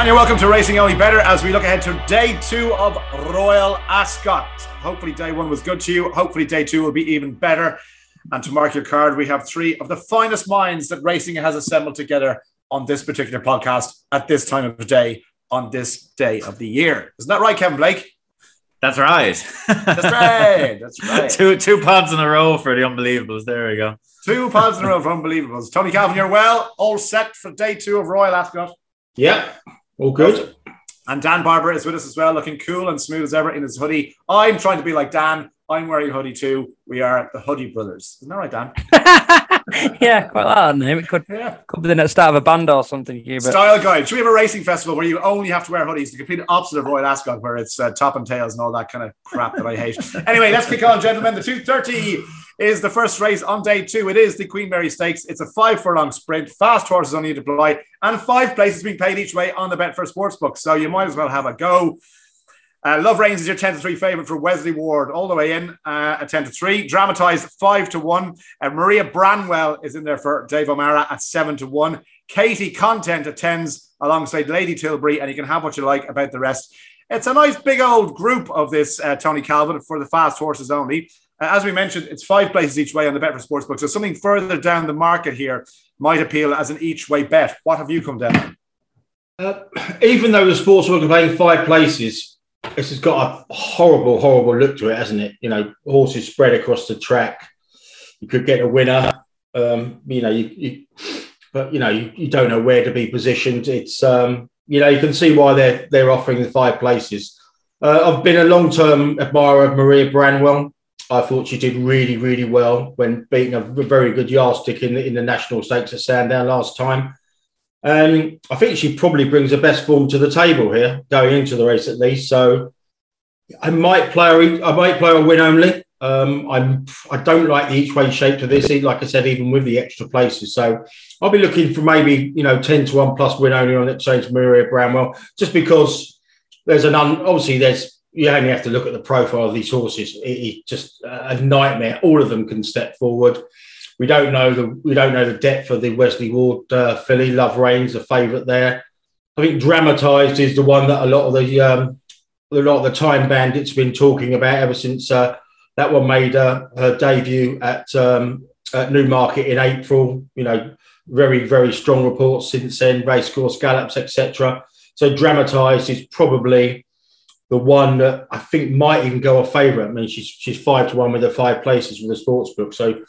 And you're welcome to Racing Only Bettor as we look ahead to day two of Royal Ascot. Hopefully, day one was good to you. Hopefully, day two will be even better. And to mark your card, we have three of the finest minds that racing has assembled together on this particular podcast at this time of the day, on this day of the year. Isn't that right, Kevin Blake? That's right. That's right. That's right. two two pods in a row for the unbelievables. There we go. Two pods in a row for unbelievables. Tony Calvin, you're well, all set for day two of Royal Ascot. Yeah, all good. And Dan Barber is with us as well, looking cool and smooth as ever in his hoodie. I'm trying to be like Dan. I'm wearing a hoodie too. We are the Hoodie Brothers. Isn't that right, Dan? yeah, quite that name. It could, Yeah. could be the next start of a band or something. Hubert. Style guide. Should we have a racing festival where you only have to wear hoodies? The complete opposite of Royal Ascot, where it's uh, top and tails and all that kind of crap that I hate. anyway, let's kick on, gentlemen. The 230 is the first race on day two. It is the Queen Mary Stakes. It's a five furlong sprint. Fast horses only deploy, and five places being paid each way on the Betfair Sportsbook. So you might as well have a go. Uh, Love Reigns is your 10 to 3 favourite for Wesley Ward, all the way in uh, at 10 to 3. Dramatised 5 to 1. Uh, Maria Branwell is in there for Dave O'Meara at 7 to 1. Katie Content at 10s alongside Lady Tilbury, and you can have what you like about the rest. It's a nice big old group of this, uh, Tony Calvin, for the fast horses only. Uh, as we mentioned, it's five places each way on the Betfair Sportsbook. So something further down the market here might appeal as an each way bet. What have you come down? Uh, even though the sports book are playing five places, this has got a horrible, horrible look to it, hasn't it? You know, horses spread across the track. You could get a winner. Um, you know, you, you but you know, you, you don't know where to be positioned. It's um, you know, you can see why they're they're offering the five places. Uh, I've been a long term admirer of Maria Branwell. I thought she did really, really well when beating a very good yardstick in the, in the national stakes at Sandown last time. And I think she probably brings the best form to the table here, going into the race at least. So I might play her. I might play a win only. Um, I'm. I don't like the each way shape to this. Like I said, even with the extra places, so I'll be looking for maybe you know ten to one plus win only on exchange Maria Branwell, just because there's an un, obviously there's you only have to look at the profile of these horses. It, it just a nightmare. All of them can step forward. We don't know the we don't know the depth of the Wesley Ward uh, filly. Love Reigns, a favourite there. I think dramatised is the one that a lot of the um, a lot of the time bandits have been talking about ever since uh, that one made uh, her debut at, um, at Newmarket in April. You know, very very strong reports since then, racecourse gallops, etc. So dramatised is probably the one that I think might even go a favourite. I mean, she's she's five to one with the five places with the sports book, so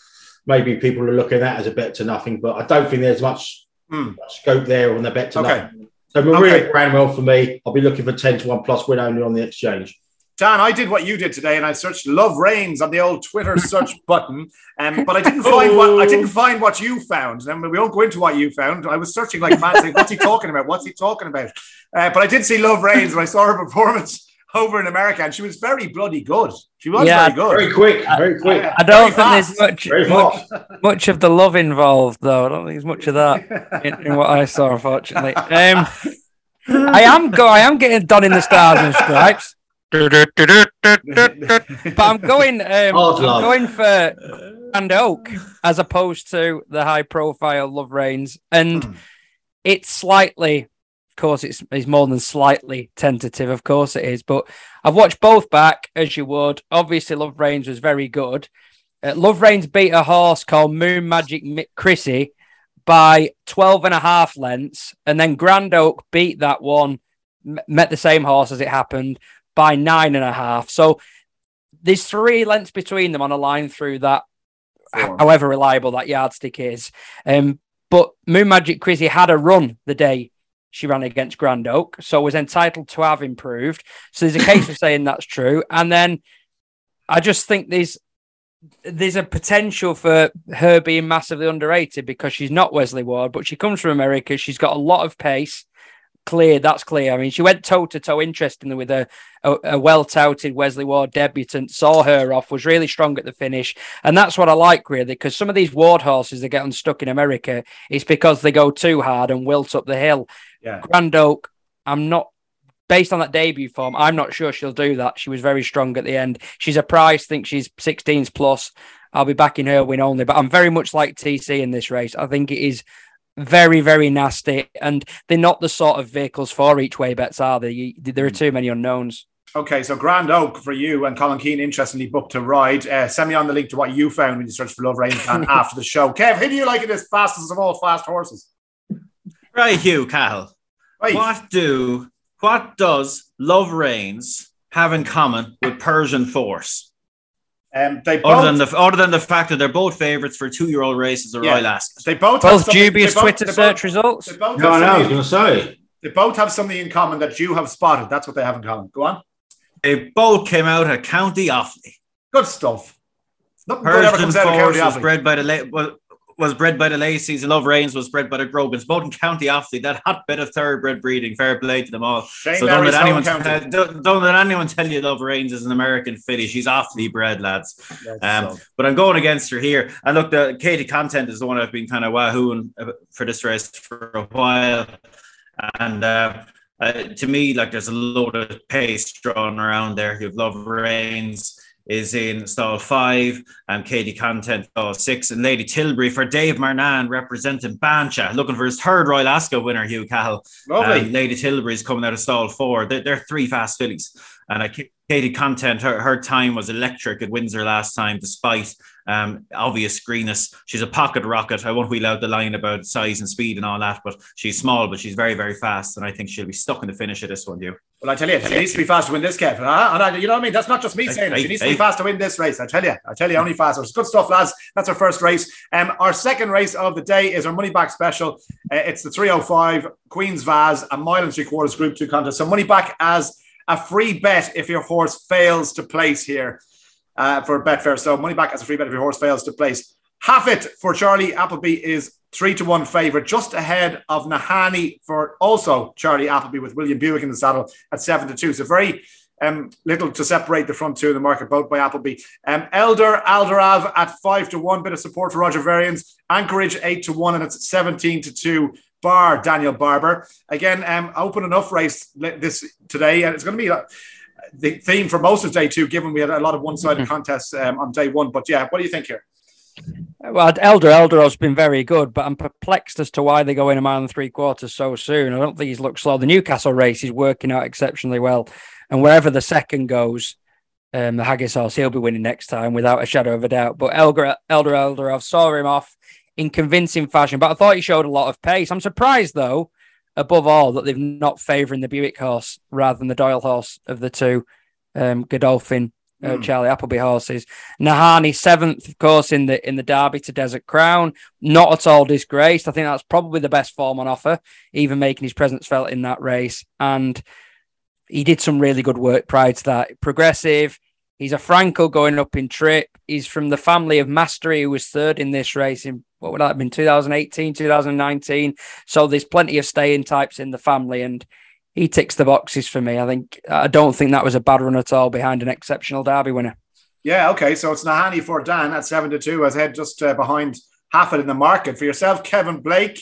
maybe people are looking at that as a bet to nothing. But I don't think there's much, much scope there on the bet to Okay. nothing. So Maria Okay. Branwell for me, I'll be looking for ten to one plus win only on the exchange. Dan, I did what you did today, and I searched "Love Reigns" on the old Twitter search button, um, but I didn't find what I didn't find what you found. And we won't go into what you found. I was searching like mad, saying, "What's he talking about? What's he talking about?" Uh, but I did see "Love Reigns," and I saw her performance over in America, and she was very bloody good. She was Yeah, very good. Very quick, very quick. I don't Very think fast. there's much, much, much of the love involved, though. I don't think there's much of that in, in what I saw, unfortunately. Um, I am go. I am getting done in the stars and stripes, but I'm going. Um, Hard I'm going for Grand Oak as opposed to the high-profile Love Reigns, and Hmm. it's slightly. Of course, it's, it's more than slightly tentative. Of course, it is. But I've watched both back, as you would. Obviously, Love Reigns was very good. Uh, Love Reigns beat a horse called Moon Magic Mi- Chrissy by 12 and a half lengths. And then Grand Oak beat that one, met the same horse as it happened by nine and a half. So there's three lengths between them on a line through that, however reliable that yardstick is. Um, but Moon Magic Chrissy had a run the day she ran against Grand Oak, so was entitled to have improved. So there's a case for saying that's true. And then I just think there's there's a potential for her being massively underrated because she's not Wesley Ward, but she comes from America. She's got a lot of pace. Clear, that's clear. I mean, she went toe to toe, interestingly, with a, a, a well touted Wesley Ward debutant, saw her off, was really strong at the finish. And that's what I like, really, because some of these Ward horses that get unstuck in America, it's because they go too hard and wilt up the hill. Yeah. Grand Oak, I'm not based on that debut form, I'm not sure she'll do that. She was very strong at the end. She's a prize, think she's 16s plus. I'll be backing her win only, but I'm very much like TC in this race. I think it is very, very nasty. And they're not the sort of vehicles for each way bets, are they? There are too many unknowns. Okay, so Grand Oak for you and Colin Keane, interestingly booked to ride. Uh, send me on the link to what you found when you searched for Love Rain Fan after the show. Kev, who do you like in this fastest of all fast horses? Right, Hugh Cahill. Right. What do what does Love Reigns have in common with Persian Force? Um, they Other than the other than the fact that they're both favourites for two year old races or Yeah. Royal Ascot. they both Both something- dubious they both- Twitter they search both- results. They both, No, have I know. I was going to say. they both have something in common that you have spotted. That's what they have in common. Go on. They both came out of County Offaly. Good stuff. Nothing good ever Persian comes out of Force County was bred by the La- well, was bred by the Lacey's, and Love Reigns was bred by the Grogans. Both in County Offaly, that hotbed of thoroughbred breeding. Fair play to them all. Shane So don't let, anyone don't, don't let anyone tell you Love Reigns is an American filly. She's Offaly bred, lads. Um, but I'm going against her here. And look, the Katie Content is the one I've been kind of wahooing for this race for a while. And uh, uh, to me, like there's a load of pace drawn around there. You've Love Reigns is in stall five, and Katie Content stall six, and Lady Tilbury for Dave Marnane representing Bansha, looking for his third Royal Ascot winner, Hugh Cahill. Lovely. Lady Tilbury's coming out of stall four. They're, they're three fast fillies. And I, Katie Content, her, her time was electric at Windsor last time, despite um, obvious greenness. She's a pocket rocket. I won't wheel out the line about size and speed and all that, but she's small, but she's very, very fast. And I think she'll be stuck in the finish of this one, you. Well, I tell you, she needs to be fast to win this, Kev. And I, you know what I mean? That's not just me saying it. She needs to be fast to win this race. I tell you. I tell you, only fast. It's good stuff, lads. That's our first race. Um, our second race of the day is our money back special. Uh, it's the 305 Queen's Vase, a mile and three quarters Group Two contest. So money back as a free bet if your horse fails to place here uh, for Betfair. So money back as a free bet if your horse fails to place. Hafit for Charlie Appleby is three to one favorite, just ahead of Nahanni for also Charlie Appleby with William Buick in the saddle at seven to two. So very um, little to separate the front two in the market, both by Appleby. Um, Eldar Eldarov at five to one, bit of support for Roger Varian's. Anchorage eight to one, and it's 17 to two. Bar Daniel Barber again. Um, open enough race this today, and it's going to be uh, the theme for most of day two, given we had a lot of one-sided contests um, on day one. But yeah, what do you think here? Well, Eldar Eldarov's been very good, but I'm perplexed as to why they go in a mile and three quarters so soon. I don't think he's looked slow. The Newcastle race is working out exceptionally well, and wherever the second goes, um, the Haggas horse, he'll be winning next time without a shadow of a doubt. But Elder Eldar Eldarov saw him off in convincing fashion, but I thought he showed a lot of pace. I'm surprised though, above all, that they've not favouring the Buick horse rather than the Doyle horse of the two, um, Godolphin uh, Mm. Charlie Appleby horses. Nahanni seventh, of course, in the in the Derby to Desert Crown. Not at all disgraced. I think that's probably the best form on offer, even making his presence felt in that race. And he did some really good work prior to that. Progressive. He's a Franco going up in trip. He's from the family of Mastery, who was third in this race in what would that have been 2018, 2019. So there's plenty of staying types in the family, and he ticks the boxes for me. I think I don't think that was a bad run at all behind an exceptional Derby winner. Yeah, okay. So it's Nahanni for Dan at seven to two, as head just uh, behind Hafit in the market for yourself, Kevin Blake.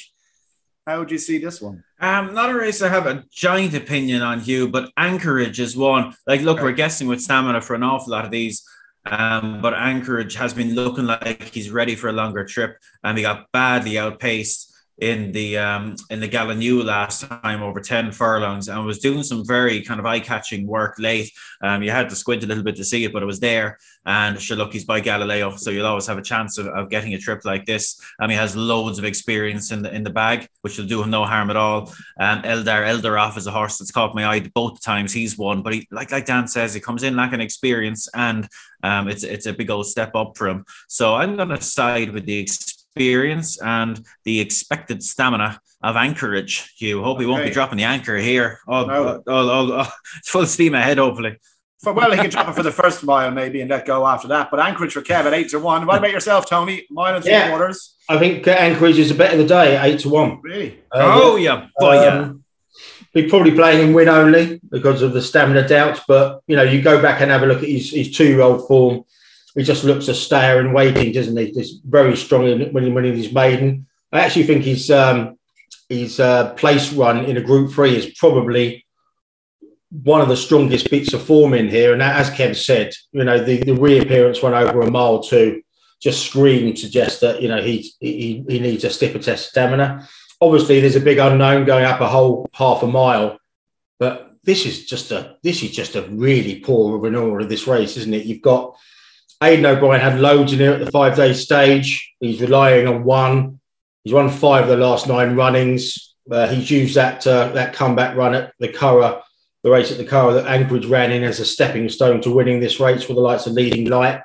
How would you see this one? Um, not a race I have a giant opinion on, Hugh, but Anchorage is one. Like, look, Okay. we're guessing with stamina for an awful lot of these. Um, but Anchorage has been looking like he's ready for a longer trip, and he got badly outpaced in the um, in the Gallinule last time over ten furlongs, and was doing some very kind of eye catching work late. Um, you had to squint a little bit to see it, but it was there. And sure, by Galileo, so you'll always have a chance of, of getting a trip like this. And he has loads of experience in the in the bag, which will do him no harm at all. Um, Eldar Eldarov is a horse that's caught my eye both times he's won, but he like like Dan says, he comes in lacking experience, and um, it's it's a big old step up for him. So I'm to side with the experience and the expected stamina of Anchorage. Hugh, hope he won't Okay. be dropping the anchor here. Oh, No. oh, oh, oh, it's full steam ahead, hopefully. For, well, he can drop it for the first mile maybe and let go after that. But Anchorage for Kev at eight to one. What about yourself, Tony? Mile and three Yeah. quarters. I think Anchorage is a bet of the day eight to one. Really? Uh, oh yeah, boy, yeah. Um, Be probably playing in win only because of the stamina doubts. But you know, you go back and have a look at his, his two year old form. He just looks a stayer and waiting, doesn't he? He's very strong winning winning his maiden. I actually think his um, his uh, place run in a Group Three is probably one of the strongest bits of form in here. And as Kev said, you know, the, the reappearance run over a mile two just screamed suggests that you know he he, he needs a stiffer test stamina. obviously there's a big unknown going up a whole half a mile, but this is just a this is just a really poor renewal of this race, isn't it? You've got Aidan O'Brien had loads in here at the five day stage. He's relying on one. He's won five of the last nine runnings. Uh, he's used that uh, that comeback run at the Curragh, the race at the Curragh that Anchorage ran in as a stepping stone to winning this race with the likes of Leading Light.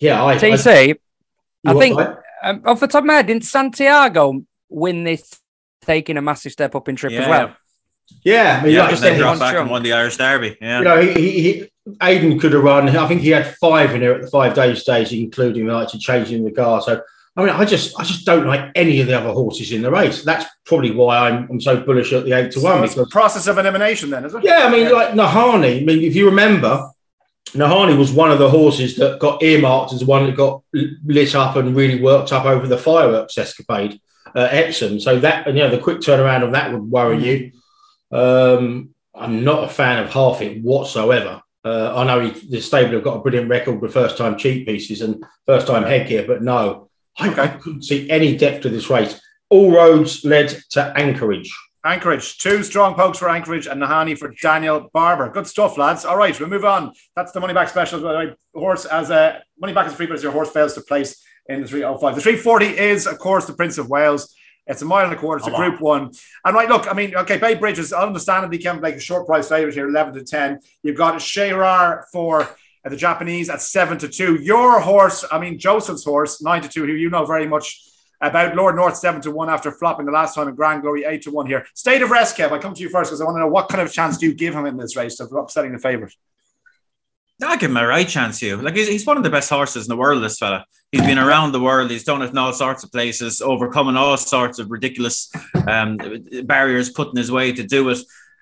Yeah, I. TC, I, I think what, um, off the top of my head, didn't Santiago win this, taking a massive step up in trip as well? Yeah, I mean, Yeah, like I and then said, dropped one back and won the Irish Derby. Yeah. you know, he, he, he Aidan could have run. I think he had five in here at the five day stage, including the actually changing the car. So I mean, I just I just don't like any of the other horses in the race. That's probably why I'm, I'm so bullish at the eight to So one it's because a process of elimination, then, is it? yeah, I mean, like Nahanni. I mean, if you remember, Nahanni was one of the horses that got earmarked as the one that got lit up and really worked up over the fireworks escapade at Epsom. So that, and you know, the quick turnaround of that would worry mm. you. Um, I'm not a fan of Hafit whatsoever. Uh, I know he, the stable have got a brilliant record with first time cheek pieces and first time headgear, but no, I, I couldn't see any depth to this race. All roads led to Anchorage. Anchorage, two strong pokes for Anchorage and Nahanni for Daniel Barber. Good stuff, lads. All right, we'll move on. That's the money back special. By the way, horse as a money back is free, but as your horse fails to place in the 305. The 340 is, of course, the Prince of Wales. It's a mile and a quarter. It's a on. group one. And right, look, I mean, okay, Bay Bridge is understandably can like a short price favorite here, 11 to 10. You've got Shahryar for uh, the Japanese at 7 to 2. Your horse, I mean, Joseph's horse, 9 to 2, who you know very much about Lord North 7 to 1 after flopping the last time in Grand Glory 8 to 1 here. State of rest, Kev. I come to you first because I want to know what kind of chance do you give him in this race of upsetting the favorite? I give him a right chance, you. Like he's, he's one of the best horses in the world. This fella. He's been around the world. He's done it in all sorts of places, overcoming all sorts of ridiculous um, barriers put in his way to do it.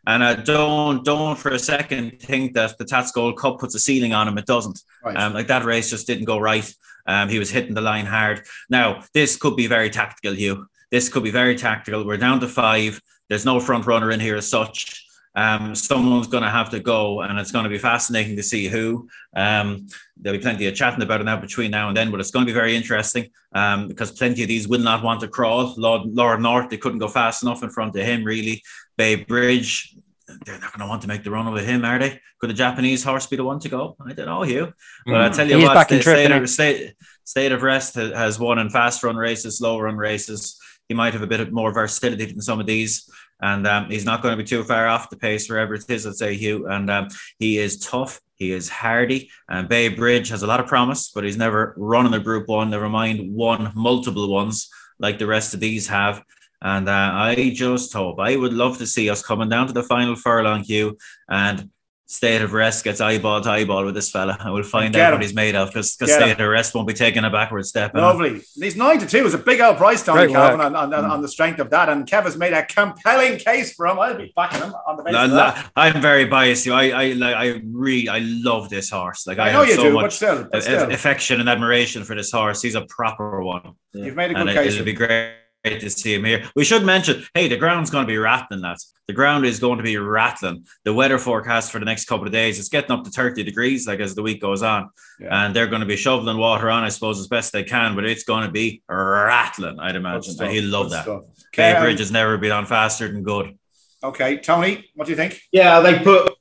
And uh, don't don't for a second think that the Tats Gold Cup puts a ceiling on him. It doesn't. Right. Um, like that race just didn't go right. Um, he was hitting the line hard. Now this could be very tactical, Hugh. This could be very tactical. We're down to five. There's no front runner in here as such. Um, someone's going to have to go, and it's going to be fascinating to see who. Um, there'll be plenty of chatting about it now between now and then, but it's going to be very interesting um, because plenty of these will not want to crawl. Lord, Lord North, they couldn't go fast enough in front of him, really. Bay Bridge, they're not going to want to make the run with him, are they? Could a Japanese horse be the one to go? I don't know, Hugh. But I tell you He's what, the trip, state, of, state, state of rest has won in fast run races, slow run races. He might have a bit of more versatility than some of these, and um, he's not going to be too far off the pace wherever it is. I'd say Hugh, and um, he is tough. He is hardy, and Bay Bridge has a lot of promise, but he's never run in a Group One. Never mind won multiple ones like the rest of these have. And uh, I just hope I would love to see us coming down to the final furlong, Hugh, and State of Rest gets eyeball to eyeball with this fella, and we'll find Get out him. what he's made of because Get State him. of Rest won't be taking a backward step. and Lovely. These 9 to 2 is a big old price, Tony Great Calvin, on, on, on, mm. on the strength of that. And Kev has made a compelling case for him. I'll be backing him on the basis I, of that. I'm very biased. You. I, I, like, I really, I love this horse. Like I, I know have you so do, but much still, but still. affection and admiration for this horse. He's a proper one. You've made a and good it, case. it'll be great to see him here. We should mention, hey, the ground's going to be rattling, lads. The ground is going to be rattling. The weather forecast for the next couple of days, it's getting up to 30 degrees, like as the week goes on. Yeah. And they're going to be shoveling water on, I suppose, as best they can, but it's going to be rattling, I'd imagine. stuff, He'll love good that. stuff. Bay Okay, um, Bridge has never been on faster than good. Okay, Tony, what do you think? Yeah, they put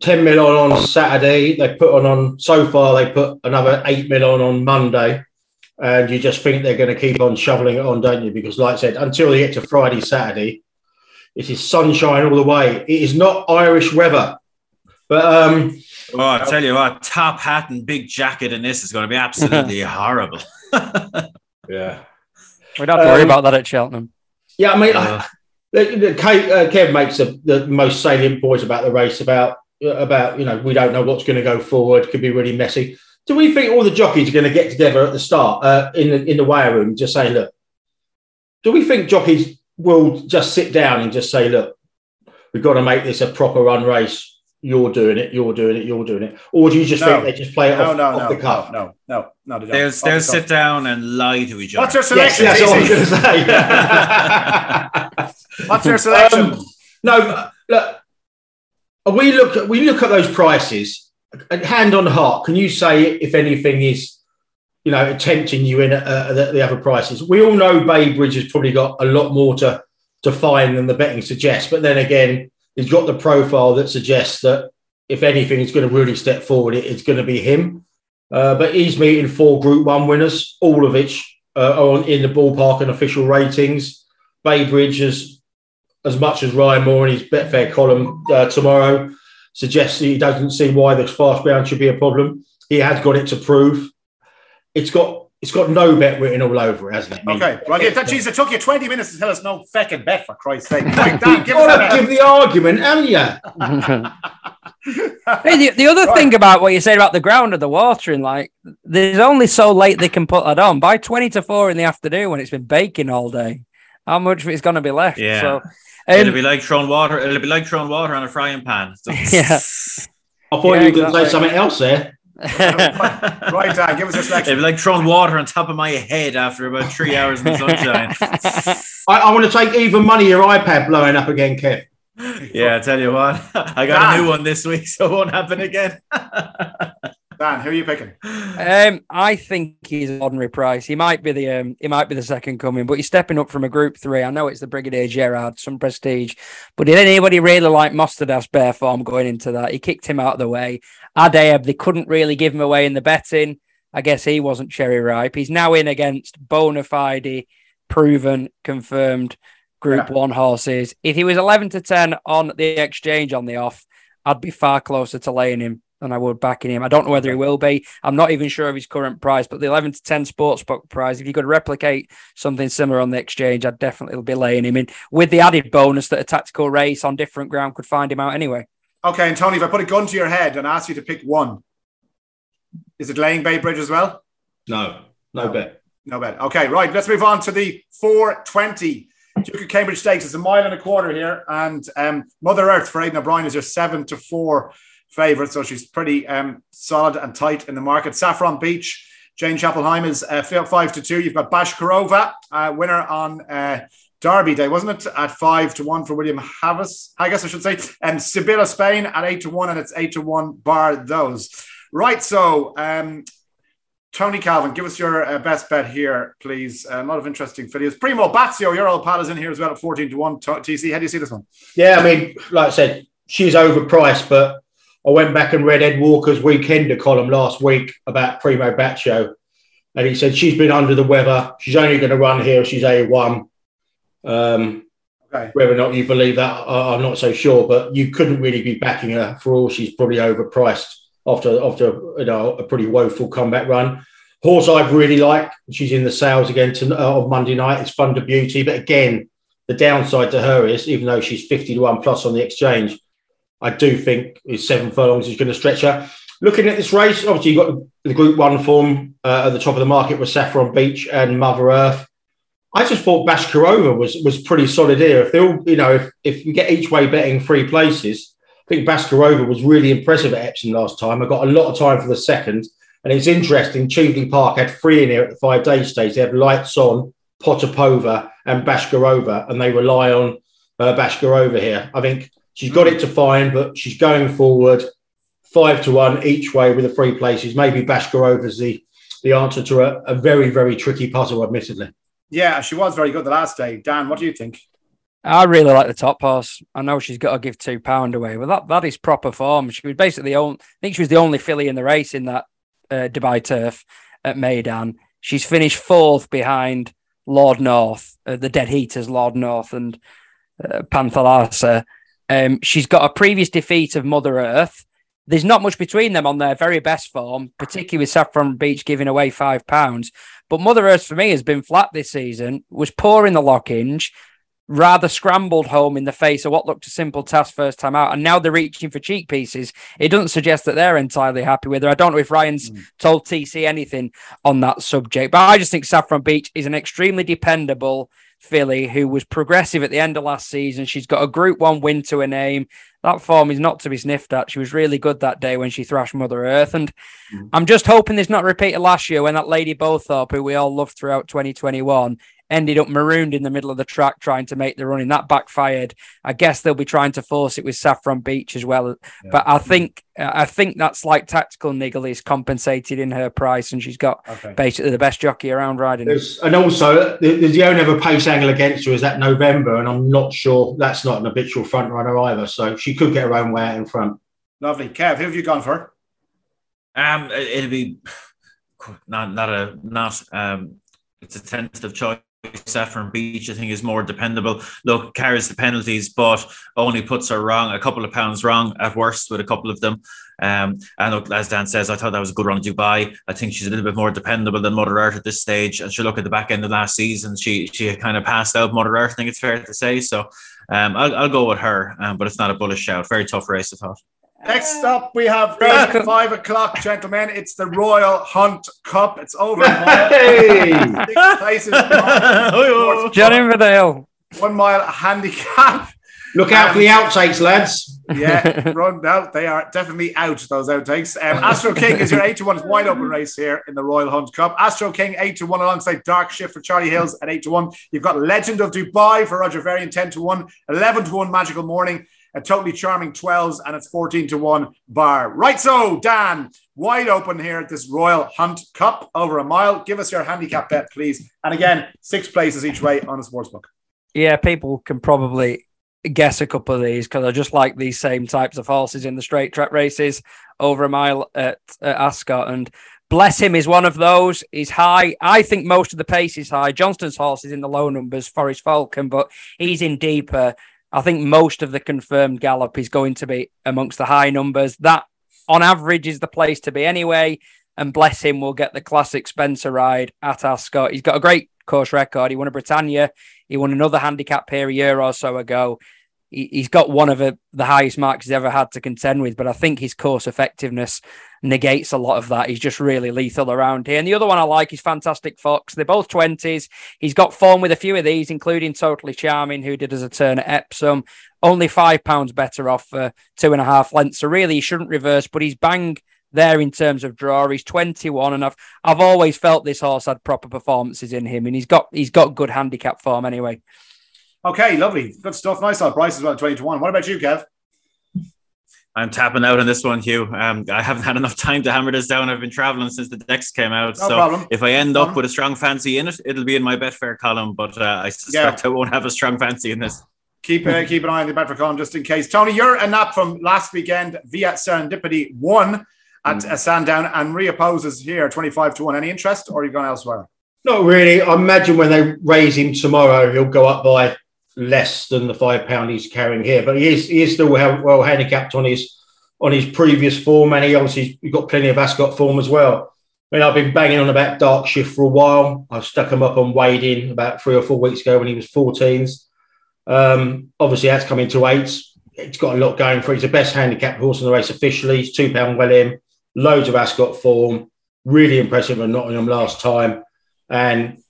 10 mil on on Saturday. They put on on so far. They put another 8 mil on on Monday. And you just think they're going to keep on shoveling it on, don't you? Because, like I said, until they get to Friday, Saturday, it is sunshine all the way. It is not Irish weather. But um, Oh, I tell you what, top hat and big jacket in this is going to be absolutely horrible. yeah, We don't have to worry Um, about that at Cheltenham. yeah. I mean, Uh, the, the, Ke- uh, Kev makes the, the most salient points about the race about about you know we don't know what's going to go forward. Could be really messy. Do we think all the jockeys are going to get together at the start uh, in the in the weigh room, and just say, look? Do we think jockeys will just sit down and just say, look, we've got to make this a proper run race. You're doing it. You're doing it. You're doing it. Or do you just No. think they just play it No, off, no, off no, the cuff? no, no, no, no. They don't. they'll they'll the sit cuff. down and lie to each other. What's your Yes, selection? that's what I was Easy. going to say. What's your selection? Um, no, look. We look at we look at those prices. And Hand on heart, can you say if anything is you know, tempting you in at, uh, the, the, other prices. We all know Bay Bridge has probably got a lot more to, to find than the betting suggests. But then again, he's got the profile that suggests that if anything is going to really step forward, it, it's going to be him. Uh, but he's meeting four Group One winners, all of which uh, are in the ballpark and official ratings. Bay Bridge has, as much as Ryan Moore in his Betfair column uh, tomorrow suggests he doesn't see why this fast ground should be a problem. He has got it to prove it's got it's got no bet written all over it, hasn't it? Okay, well, yeah, that, geez, it took you 20 minutes to tell us no fucking bet, for Christ's sake. Right, Dan, give, us give the argument, haven't you? hey, the, the other right. thing about what you said about the ground of the watering, like, there's only so late they can put that on. By 20 to 4 in the afternoon when it's been baking all day, how much of it's going to be left? Yeah. So, um, it'll be like throwing water. It'll be like throwing water on a frying pan. yeah. I thought yeah, you were going to say something else there. right, Dan, give us a selection. It'd be like throwing water on top of my head after about three hours in the sunshine. I, I want to take even money your iPad blowing up again, Kev. Yeah, I tell you what, I got Dan. a new one this week, so it won't happen again. Dan, who are you picking? Um, I think he's an ordinary price. He might be the um, he might be the second coming, but he's stepping up from a group three. I know it's the Brigadier Gerard, some prestige, but did anybody really like Mostahdaf's bare form going into that? He kicked him out of the way. Adeb, they couldn't really give him away in the betting. I guess he wasn't cherry ripe. He's now in against bona fide, proven, confirmed Group yeah. One horses. If he was eleven to ten on the exchange on the off, I'd be far closer to laying him than I would backing him. I don't know whether he will be. I'm not even sure of his current price, but the 11 to 10 sportsbook price, if you could replicate something similar on the exchange, I'd definitely be laying him in with the added bonus that a tactical race on different ground could find him out anyway. Okay, and Tony, if I put a gun to your head and ask you to pick one, is it laying Bay Bridge as well? No, no, no bet. No bet. Okay, right. Let's move on to the 420. Duke of Cambridge Stakes is a mile and a quarter here, and um, Mother Earth for Aidan O'Brien is your seven to four favourite, so she's pretty um, solid and tight in the market. Saffron Beach, Jane Chapple-Hyam is uh, five to two. You've got Bashkirova, uh, winner on uh, Derby Day, wasn't it? At five to one for William Haggas, I guess I should say. And Sibila Spain at eight to one, and it's eight to one bar those. Right, so um, Tony Calvin, give us your uh, best bet here, please. Uh, a lot of interesting videos. Primo Bacio, your old pal, is in here as well at 14 to 1. TC, how do you see this one? Yeah, I mean, like I said, she's overpriced, but I went back and read Ed Walker's Weekender column last week about Primo Bacio, and he said she's been under the weather. She's only going to run here. If she's A1. Um, okay. Whether or not you believe that, I'm not so sure. But you couldn't really be backing her for all she's probably overpriced after after you know a pretty woeful comeback run. Horse I've really like. She's in the sales again to, uh, on Monday night. It's Thunder Beauty, but again, the downside to her is even though she's 50 to 1 plus on the exchange, I do think is seven furlongs is going to stretch her. Looking at this race, obviously you've got the Group One form uh, at the top of the market with Saffron Beach and Mother Earth. I just thought Bashkirova was was pretty solid here. If they all, you know, if, if you get each way betting three places, I think Bashkirova was really impressive at Epsom last time. I got a lot of time for the second. And it's interesting, Cheveley Park had three in here at the five day stage. They have Lights On, Potapova, and Bashkirova, and they rely on uh, here. I think she's got it to find, but she's going forward five to one each way with the three places. Maybe Bashkirova's the, the answer to a, a very, very tricky puzzle, admittedly. Yeah, she was very good the last day. Dan, what do you think? I really like the top horse. I know she's got to give two pound away, but that, that is proper form. She was basically the only, I think she was the only filly in the race in that uh, Dubai turf at Meydan. She's finished fourth behind Lord North, uh, the Dead Heaters, Lord North and uh, Panthalassa. Um, she's got a previous defeat of Mother Earth. There's not much between them on their very best form, particularly with Saffron Beach giving away five pounds. But Mother Earth for me has been flat this season, was poor in the Lockinge, rather scrambled home in the face of what looked a simple task first time out. And now they're reaching for cheek pieces. It doesn't suggest that they're entirely happy with her. I don't know if Ryan's mm. told TC anything on that subject, but I just think Saffron Beach is an extremely dependable filly who was progressive at the end of last season. She's got a Group One win to her name. That form is not to be sniffed at. She was really good that day when she thrashed Mother Earth, and mm. I'm just hoping this not repeated last year when that Lady Bowthorpe, who we all loved throughout 2021, ended up marooned in the middle of the track trying to make the run, and that backfired. I guess they'll be trying to force it with Saffron Beach as well. Yeah. But I think I think that slight tactical niggle is compensated in her price, and she's got okay. basically the best jockey around riding. There's, and also, there's the only other pace angle against her is that November, and I'm not sure that's not an habitual front runner either. So she could get her own way out in front. Lovely, Kev. Who have you gone for? Um, it'll be not not a not um. It's a tentative choice Saffron Beach, I think, is more dependable. Look, carries the penalties, but only puts her wrong a couple of pounds wrong at worst with a couple of them. Um, and look, as Dan says, I thought that was a good run of Dubai. I think she's a little bit more dependable than Mother Earth at this stage. And she look at the back end of last season, she she kind of passed out Mother Earth. I think it's fair to say. So um, I'll, I'll go with her, um, but it's not a bullish shout. Very tough race, I thought. Next up, we have five o'clock, gentlemen. It's the Royal Hunt Cup. It's over. Hey! Six places. John Inverdale. One mile handicap. Look out um, for the outtakes, lads. Yeah, run out. They are definitely out, those outtakes. Um, Astro King is your 8 to 1 wide open race here in the Royal Hunt Cup. Astro King 8 to 1 alongside Dark Shift for Charlie Hills at 8 to 1. You've got Legend of Dubai for Roger Varian 10 to 1, 11 to 1 Magical Morning, a totally charming 12s, and it's 14 to 1 bar. Right, so Dan, wide open here at this Royal Hunt Cup over a mile. Give us your handicap bet, please. And again, six places each way on a sportsbook. Yeah, people can probably guess a couple of these because I just like these same types of horses in the straight track races over a mile at, at Ascot. And bless him is one of those. He's high. I think most of the pace is high. Johnston's horse is in the low numbers, Forest Falcon, but he's in deeper. I think most of the confirmed gallop is going to be amongst the high numbers. That, on average, is the place to be anyway. And bless him, we'll get the classic Spencer ride at Ascot. He's got a great course record. He won a Britannia. He won another handicap here a year or so ago. He, has got one of the, the highest marks he's ever had to contend with, but I think his course effectiveness negates a lot of that. He's just really lethal around here. And the other one I like is Fantastic Fox. They're both 20s. He's got form with a few of these, including Totally Charming, who did as a turn at Epsom. Only five pounds better off for two and a half lengths. So really, he shouldn't reverse, but he's bang there in terms of draw. He's 21, and I've I've always felt this horse had proper performances in him, and he's got he's got good handicap form anyway. Okay, lovely, good stuff. Nice on Bryce as well, 20 to one. What about you, Kev? I'm tapping out on this one, Hugh. Um, I haven't had enough time to hammer this down. I've been traveling since the decks came out. No so problem. if I end up with a strong fancy in it, it'll be in my Betfair column. But uh, I suspect yeah. I won't have a strong fancy in this. Keep uh, keep an eye on the Betfair column just in case. Tony, you're a nap from last weekend via Serendipity one at mm. Sandown and reopposes here 25 to 1. Any interest or are you going elsewhere? Not really. I imagine when they raise him tomorrow, he'll go up by less than the five pound he's carrying here. But he is he is still well, well handicapped on his on his previous form, and he obviously he's got plenty of Ascot form as well. I mean, I've been banging on about Dark Shift for a while. I stuck him up on Wading about three or four weeks ago when he was 14s. Um, obviously, that's coming to eights. It's got a lot going for it. He's the best handicapped horse in the race officially. He's two pound well in, loads of Ascot form, really impressive at Nottingham last time. And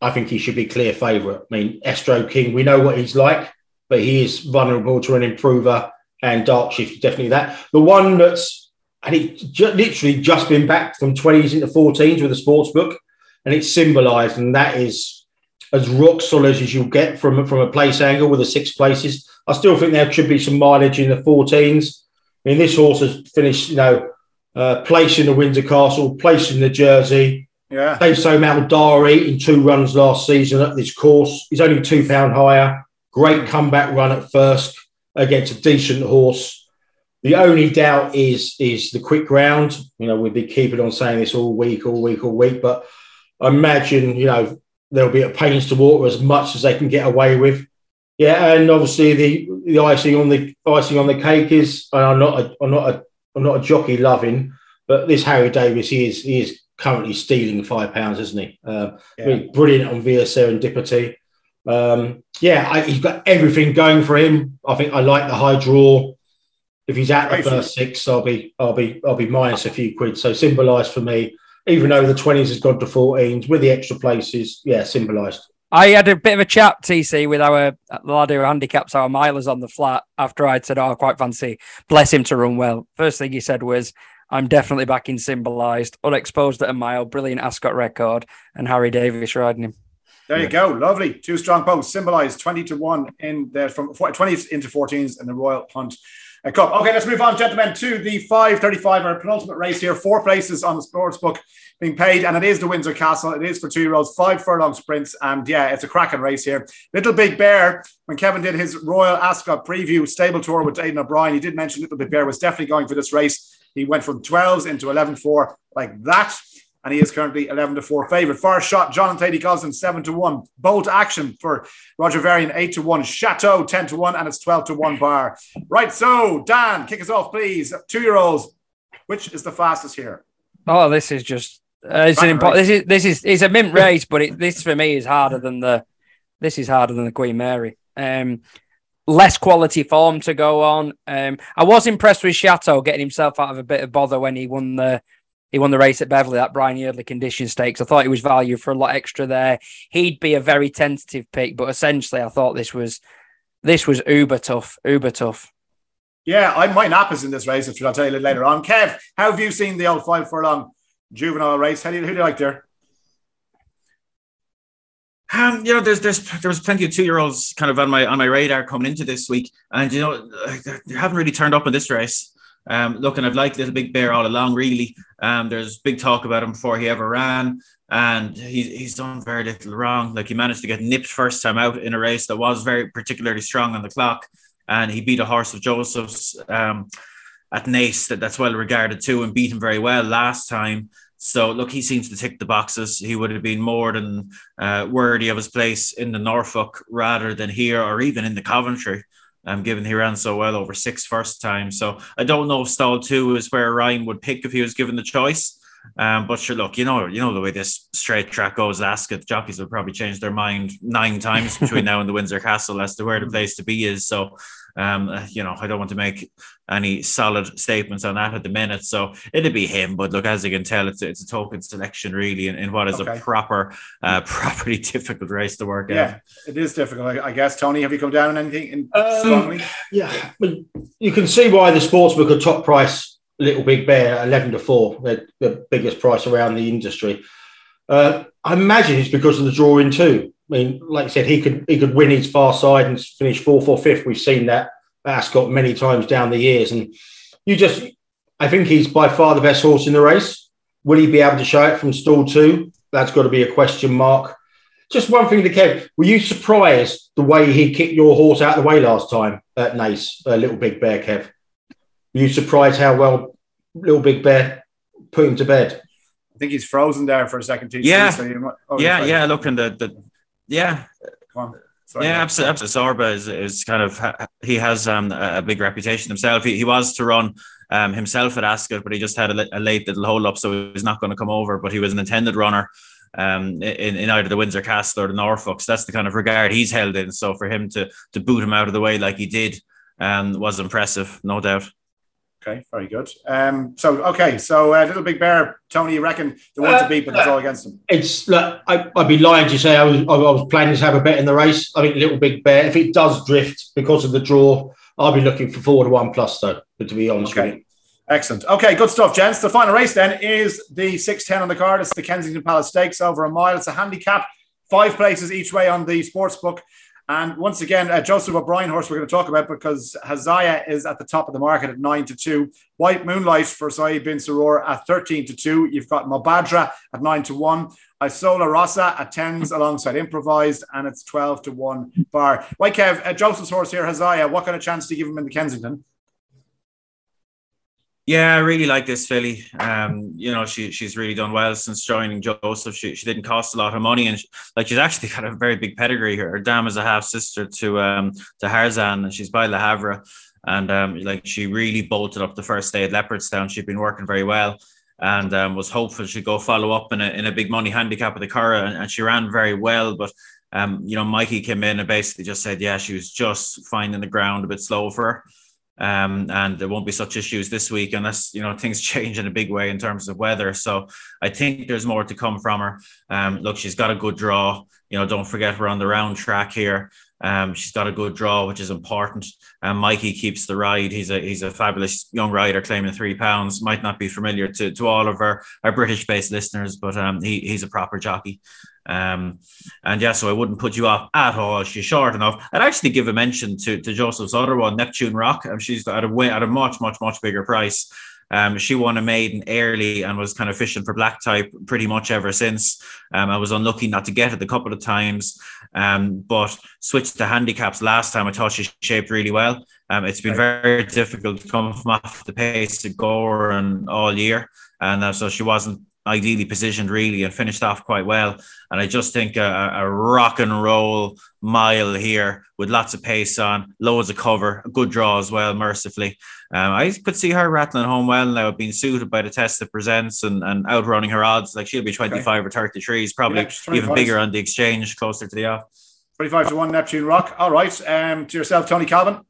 I think he should be clear favourite. I mean, Astro King, we know what he's like, but he is vulnerable to an improver, and Dark Shift definitely that. The one that's and he ju- literally just been back from 20s into 14s with a sports book, and it's symbolised, and that is as rock solid as you'll get from from a place angle with the six places. I still think there should be some mileage in the 14s. I mean, this horse has finished, you know, uh, place in the Windsor Castle, place in the Jersey, yeah. so Maldari in two runs last season at this course. He's only two pound higher. Great comeback run at first against a decent horse. The only doubt is is the quick round. You know, we've been keeping on saying this all week, all week, all week. But I imagine, you know, there'll be a pains to water as much as they can get away with. Yeah, and obviously the the icing on the icing on the cake is and I'm not a, I'm not a I'm not a jockey loving, but this Harry Davies, he is he is currently stealing five pounds, isn't he? Uh, yeah. really brilliant on via serendipity. Um, yeah, I, he's got everything going for him. I think I like the high draw. If he's at the first six, I'll be I'll be I'll be minus a few quid. So symbolised for me, even though the twenties has gone to fourteens with the extra places. Yeah, symbolised. I had a bit of a chat, TC, with our lad who handicaps our milers on the flat after I'd said, Oh, I quite fancy, bless him to run well. First thing he said was, I'm definitely backing symbolised, unexposed at a mile, brilliant Ascot record, and Harry Davies riding him. There you go. Lovely. Two strong posts symbolized 20 to 1 in there from 20 into 14s in the Royal Hunt uh, Cup. Okay, let's move on, gentlemen, to the 535 our penultimate race here. Four places on the sports book being paid, and it is the Windsor Castle. It is for two year olds, five furlong sprints, and yeah, it's a cracking race here. Little Big Bear, when Kevin did his Royal Ascot preview stable tour with Aidan O'Brien, he did mention Little Big Bear was definitely going for this race. He went from 12s into 11 4 like that and he is currently 11 to 4 favourite. Far shot, John and Thady Gosden 7 to 1. Bolt action for Roger Varian 8 to 1. Chateau 10 to 1, and it's 12 to 1 bar. Right, so Dan, kick us off, please. Two year olds, which is the fastest here? Oh, this is just. Uh, it's an impo- this is this is it's a mint race, but it, this for me is harder than the this is harder than the Queen Mary. Um, less quality form to go on. Um, I was impressed with Chateau getting himself out of a bit of bother when he won the he won the race at Beverley, that Brian Yeardley condition stakes. I thought he was value for a lot extra there. He'd be a very tentative pick, but essentially, I thought this was this was uber tough, uber tough. Yeah, I my nap is in this race, which I'll tell you later on. Kev, how have you seen the old five furlong juvenile race? How do you, who do you like there? Um, you know, there's there's there was plenty of two year olds kind of on my on my radar coming into this week, and you know, they haven't really turned up in this race. Um, look, and I've liked Little Big Bear all along, really. Um, there's big talk about him before he ever ran, and he's, he's done very little wrong. Like he managed to get nipped first time out in a race that was very particularly strong on the clock, and he beat a horse of Joseph's um, at Naas that, that's well regarded too, and beat him very well last time. So look, he seems to tick the boxes. He would have been more than uh, worthy of his place in the Norfolk rather than here or even in the Coventry um, given he ran so well over six first time. So I don't know if stall two is where Ryan would pick if he was given the choice. Um, but sure, look, you know, you know the way this straight track goes. Ascot jockeys will probably change their mind nine times between now and the Windsor Castle as to where the place to be is. So um, uh, you know, I don't want to make any solid statements on that at the minute. So it'd be him. But look, as you can tell, it's a, it's a token selection really in, in what is okay. a proper, uh, properly difficult race to work yeah, out. it is difficult. I, I, guess. Tony, have you come down on anything in um, strongly? Yeah, you can see why the sportsbook are top price. Little Big Bear, eleven to four, the, the biggest price around the industry. Uh, I imagine it's because of the drawing too. I mean, like I said, he could he could win his far side and finish fourth or fifth. We've seen that Ascot many times down the years, and you just, I think he's by far the best horse in the race. Will he be able to show it from stall two? That's got to be a question mark. Just one thing to Kev, were you surprised the way he kicked your horse out of the way last time at Naas, a uh, Little Big Bear, Kev? Were you surprised how well Little Big Bear put him to bed? I think he's frozen there for a second. Yeah, so might, oh, yeah, yeah. Looking the the yeah. Sorry, yeah, absolutely. Absolutely. Sorba is, is kind of he has um, a big reputation himself. He, he was to run um, himself at Ascot, but he just had a, a late little hold up, so he's not going to come over. But he was an intended runner um, in, in either the Windsor Castle or the Norfolk. So that's the kind of regard he's held in. So for him to to boot him out of the way like he did um, was impressive, no doubt. Okay, very good. Um, so okay, so uh, Little Big Bear, Tony, you reckon the one uh, to beat, but the draw against them? It's like I, would be lying to say I was I was planning to have a bet in the race. I think Little Big Bear, if it does drift because of the draw, I'll be looking for four to one plus though. But to be honest okay. with you. Excellent. Okay, good stuff, gents. The final race then is the 610 on the card. It's the Kensington Palace Stakes over a mile. It's a handicap, five places each way on the sports book. And once again, uh, Joseph O'Brien horse we're going to talk about because Hazaya is at the top of the market at 9 to 2. White Moonlight for Saeed bin Suroor at 13 to 2. You've got Mobadra at 9 to 1. Isola Rossa at 10s alongside Improvised, and it's 12 to 1 bar. White Kev, uh, Joseph's horse here, Hazaya, what kind of chance do you give him in the Kensington? Yeah, I really like this filly. Um, you know, she she's really done well since joining Joseph. She she didn't cost a lot of money, and she, like she's actually got a very big pedigree here. Her dam is a half sister to um to Harzand, and she's by Le Havre, and um like she really bolted up the first day at Leopardstown. She'd been working very well, and um, was hopeful she'd go follow up in a in a big money handicap at the Curragh, and, and she ran very well, but. Um, you know, Mikey came in and basically just said, yeah, she was just finding the ground a bit slow for her. Um, and there won't be such issues this week unless you know things change in a big way in terms of weather. So I think there's more to come from her. Um, look, she's got a good draw. you know, don't forget we're on the round track here. Um, she's got a good draw, which is important. And um, Mikey keeps the ride. He's a he's a fabulous young rider, claiming three pounds. Might not be familiar to, to all of our, our British based listeners, but um, he, he's a proper jockey. Um, and yeah, so I wouldn't put you off at all. She's short enough. I'd actually give a mention to, to Joseph's other one, Neptune Rock. Um, she's at a way at a much, much, much bigger price. Um, she won a maiden early and was kind of fishing for black type pretty much ever since. Um, I was unlucky not to get it a couple of times, um, but switched to handicaps last time. I thought she shaped really well. Um, it's been very difficult to come off the pace to go and all year, and uh, so she wasn't ideally positioned really and finished off quite well. And I just think a, a, rock and roll mile here with lots of pace on, loads of cover, a good draw as well, mercifully. Um, I could see her rattling home well now, being suited by the test that presents and, and outrunning her odds. Like she'll be 25 okay. or 33, probably yeah, even bigger on the exchange, closer to the off. 25 to 1 Neptune Rock. All right. Um, to yourself, Tony Calvin.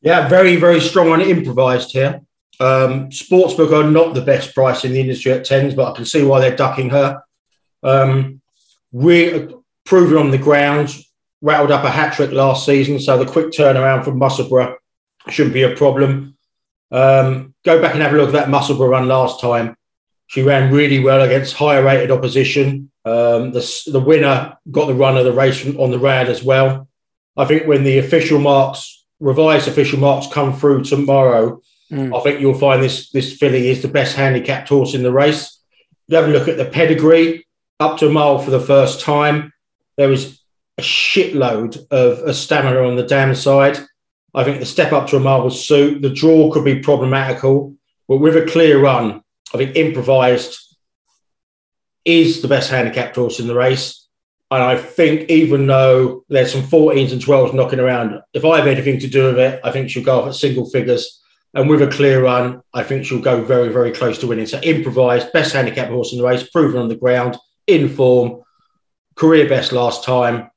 Yeah, very, very strong and improvised here. Um, Sportsbook are not the best price in the industry at tens, but I can see why they're ducking her. Um, we proven on the ground, rattled up a hat trick last season, so the quick turnaround from Musselburgh shouldn't be a problem. Um, go back and have a look at that Musselburgh run last time. She ran really well against higher rated opposition. Um, the, the winner got the run of the race on the rad as well. I think when the official marks, revised official marks, come through tomorrow, Mm. I think you'll find this this filly is the best handicapped horse in the race. You have a look at the pedigree up to a mile for the first time. There was a shitload of, of stamina on the dam side. I think the step up to a mile will suit. The draw could be problematical, but with a clear run, I think improvised is the best handicapped horse in the race. And I think even though there's some 14s and 12s knocking around, if I have anything to do with it, I think she'll go off at single figures and with a clear run, I think she'll go very, very close to winning. So improvised, best handicap horse in the race, proven on the ground, in form, career best last time.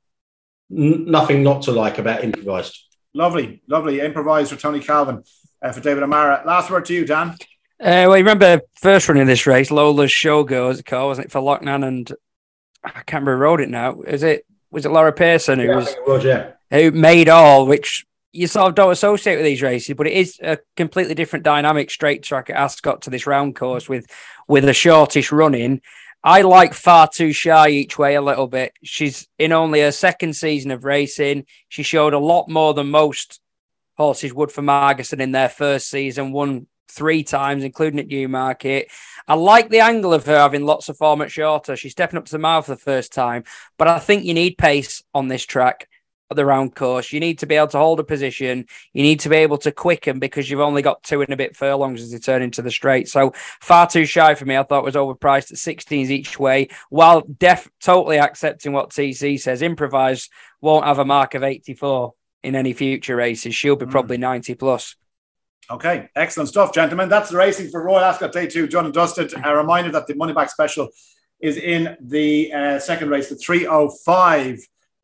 N- nothing not to like about improvised. Lovely, lovely. Improvised for Tony Calvin, uh, for David O'Meara. Last word to you, Dan. Uh, well, you remember first running this race, Lola's show goes it called, wasn't it, for Loughnane and I can't remember who wrote it now. Is it was it Laura Pearson who yeah, was, was yeah. who made all, which you sort of don't associate with these races, but it is a completely different dynamic straight track at Ascot to this round course with with a shortish running. I like far too shy each way a little bit. She's in only her second season of racing. She showed a lot more than most horses would for Margarson in their first season, won three times, including at Newmarket. I like the angle of her having lots of form at shorter. She's stepping up to the mile for the first time, but I think you need pace on this track the round course. You need to be able to hold a position. You need to be able to quicken because you've only got two and a bit furlongs as they turn into the straight. So far too shy for me. I thought was overpriced at 16s each way, while def totally accepting what TC says. Improvise won't have a mark of 84 in any future races. She'll be mm. probably 90 plus. Okay, excellent stuff, gentlemen. That's the racing for Royal Ascot Day 2, John and dusted. A reminder that the money back special is in the uh, second race, the 305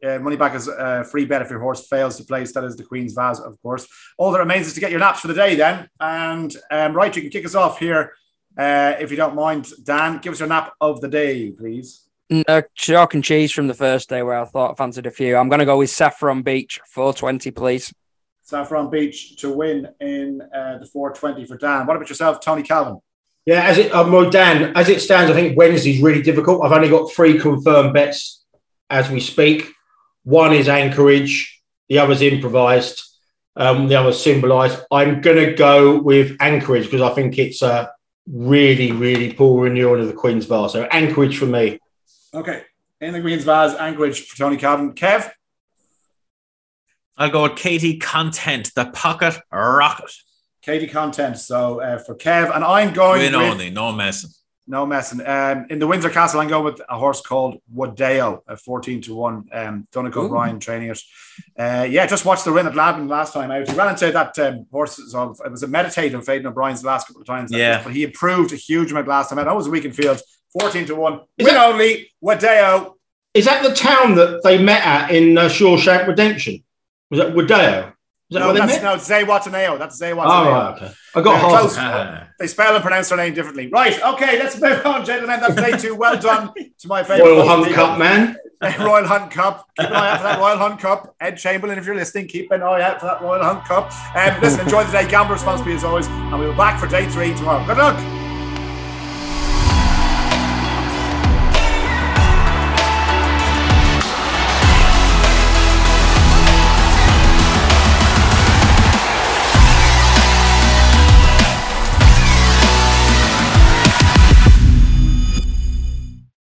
uh, money back as a free bet if your horse fails to place. That is the Queen's Vase, of course. All that remains is to get your naps for the day then. And um, right, you can kick us off here uh, if you don't mind. Dan, give us your nap of the day, please. Uh, chalk and cheese from the first day where I thought I fancied a few. I'm going to go with Saffron Beach, 420, please. Saffron Beach to win in uh, the 420 for Dan. What about yourself, Tony Calvin? Yeah, as it, um, well, Dan, as it stands, I think Wednesday's really difficult. I've only got three confirmed bets as we speak. One is anchorage, the other's improvised, um, the other's symbolized. I'm going to go with anchorage because I think it's a really, really poor renewal of the Queen's Vase. So anchorage for me. Okay. In the Queen's Vase, anchorage for Tony Calvin. Kev? I'll go with Katie Content, the pocket rocket. Katie Content. So uh, for Kev, and I'm going win with, only, no messing. No messing. Um, in the Windsor Castle, I'm going with a horse called Wadeo, a 14 to 1. Um, Donnacha Ryan training it. Uh, yeah, just watched the win at Gladwin last time out. He ran into that um, horse. It was a meditative Faden O'Brien's last couple of times. Yeah. But he improved a huge amount last time out. That was a week in field. 14 to 1. Is win that, only. Wadeo. Is that the town that they met at in uh, Shawshank Redemption? Was that Wadeo? no, that's, no, Zay Wataneo. That's Zay Wataneo. Oh, right, okay. I got close. they spell and pronounce their name differently. Right, okay, let's move on, gentlemen. That's day two. Well done to my favorite. Royal Hunt Cup, man. Royal Hunt Cup. Keep an eye out for that Royal Hunt Cup. Ed Chamberlain, if you're listening, keep an eye out for that Royal Hunt Cup. Um, listen, enjoy the day. Gamble responsibly as always. And we'll be back for day three tomorrow. Good luck.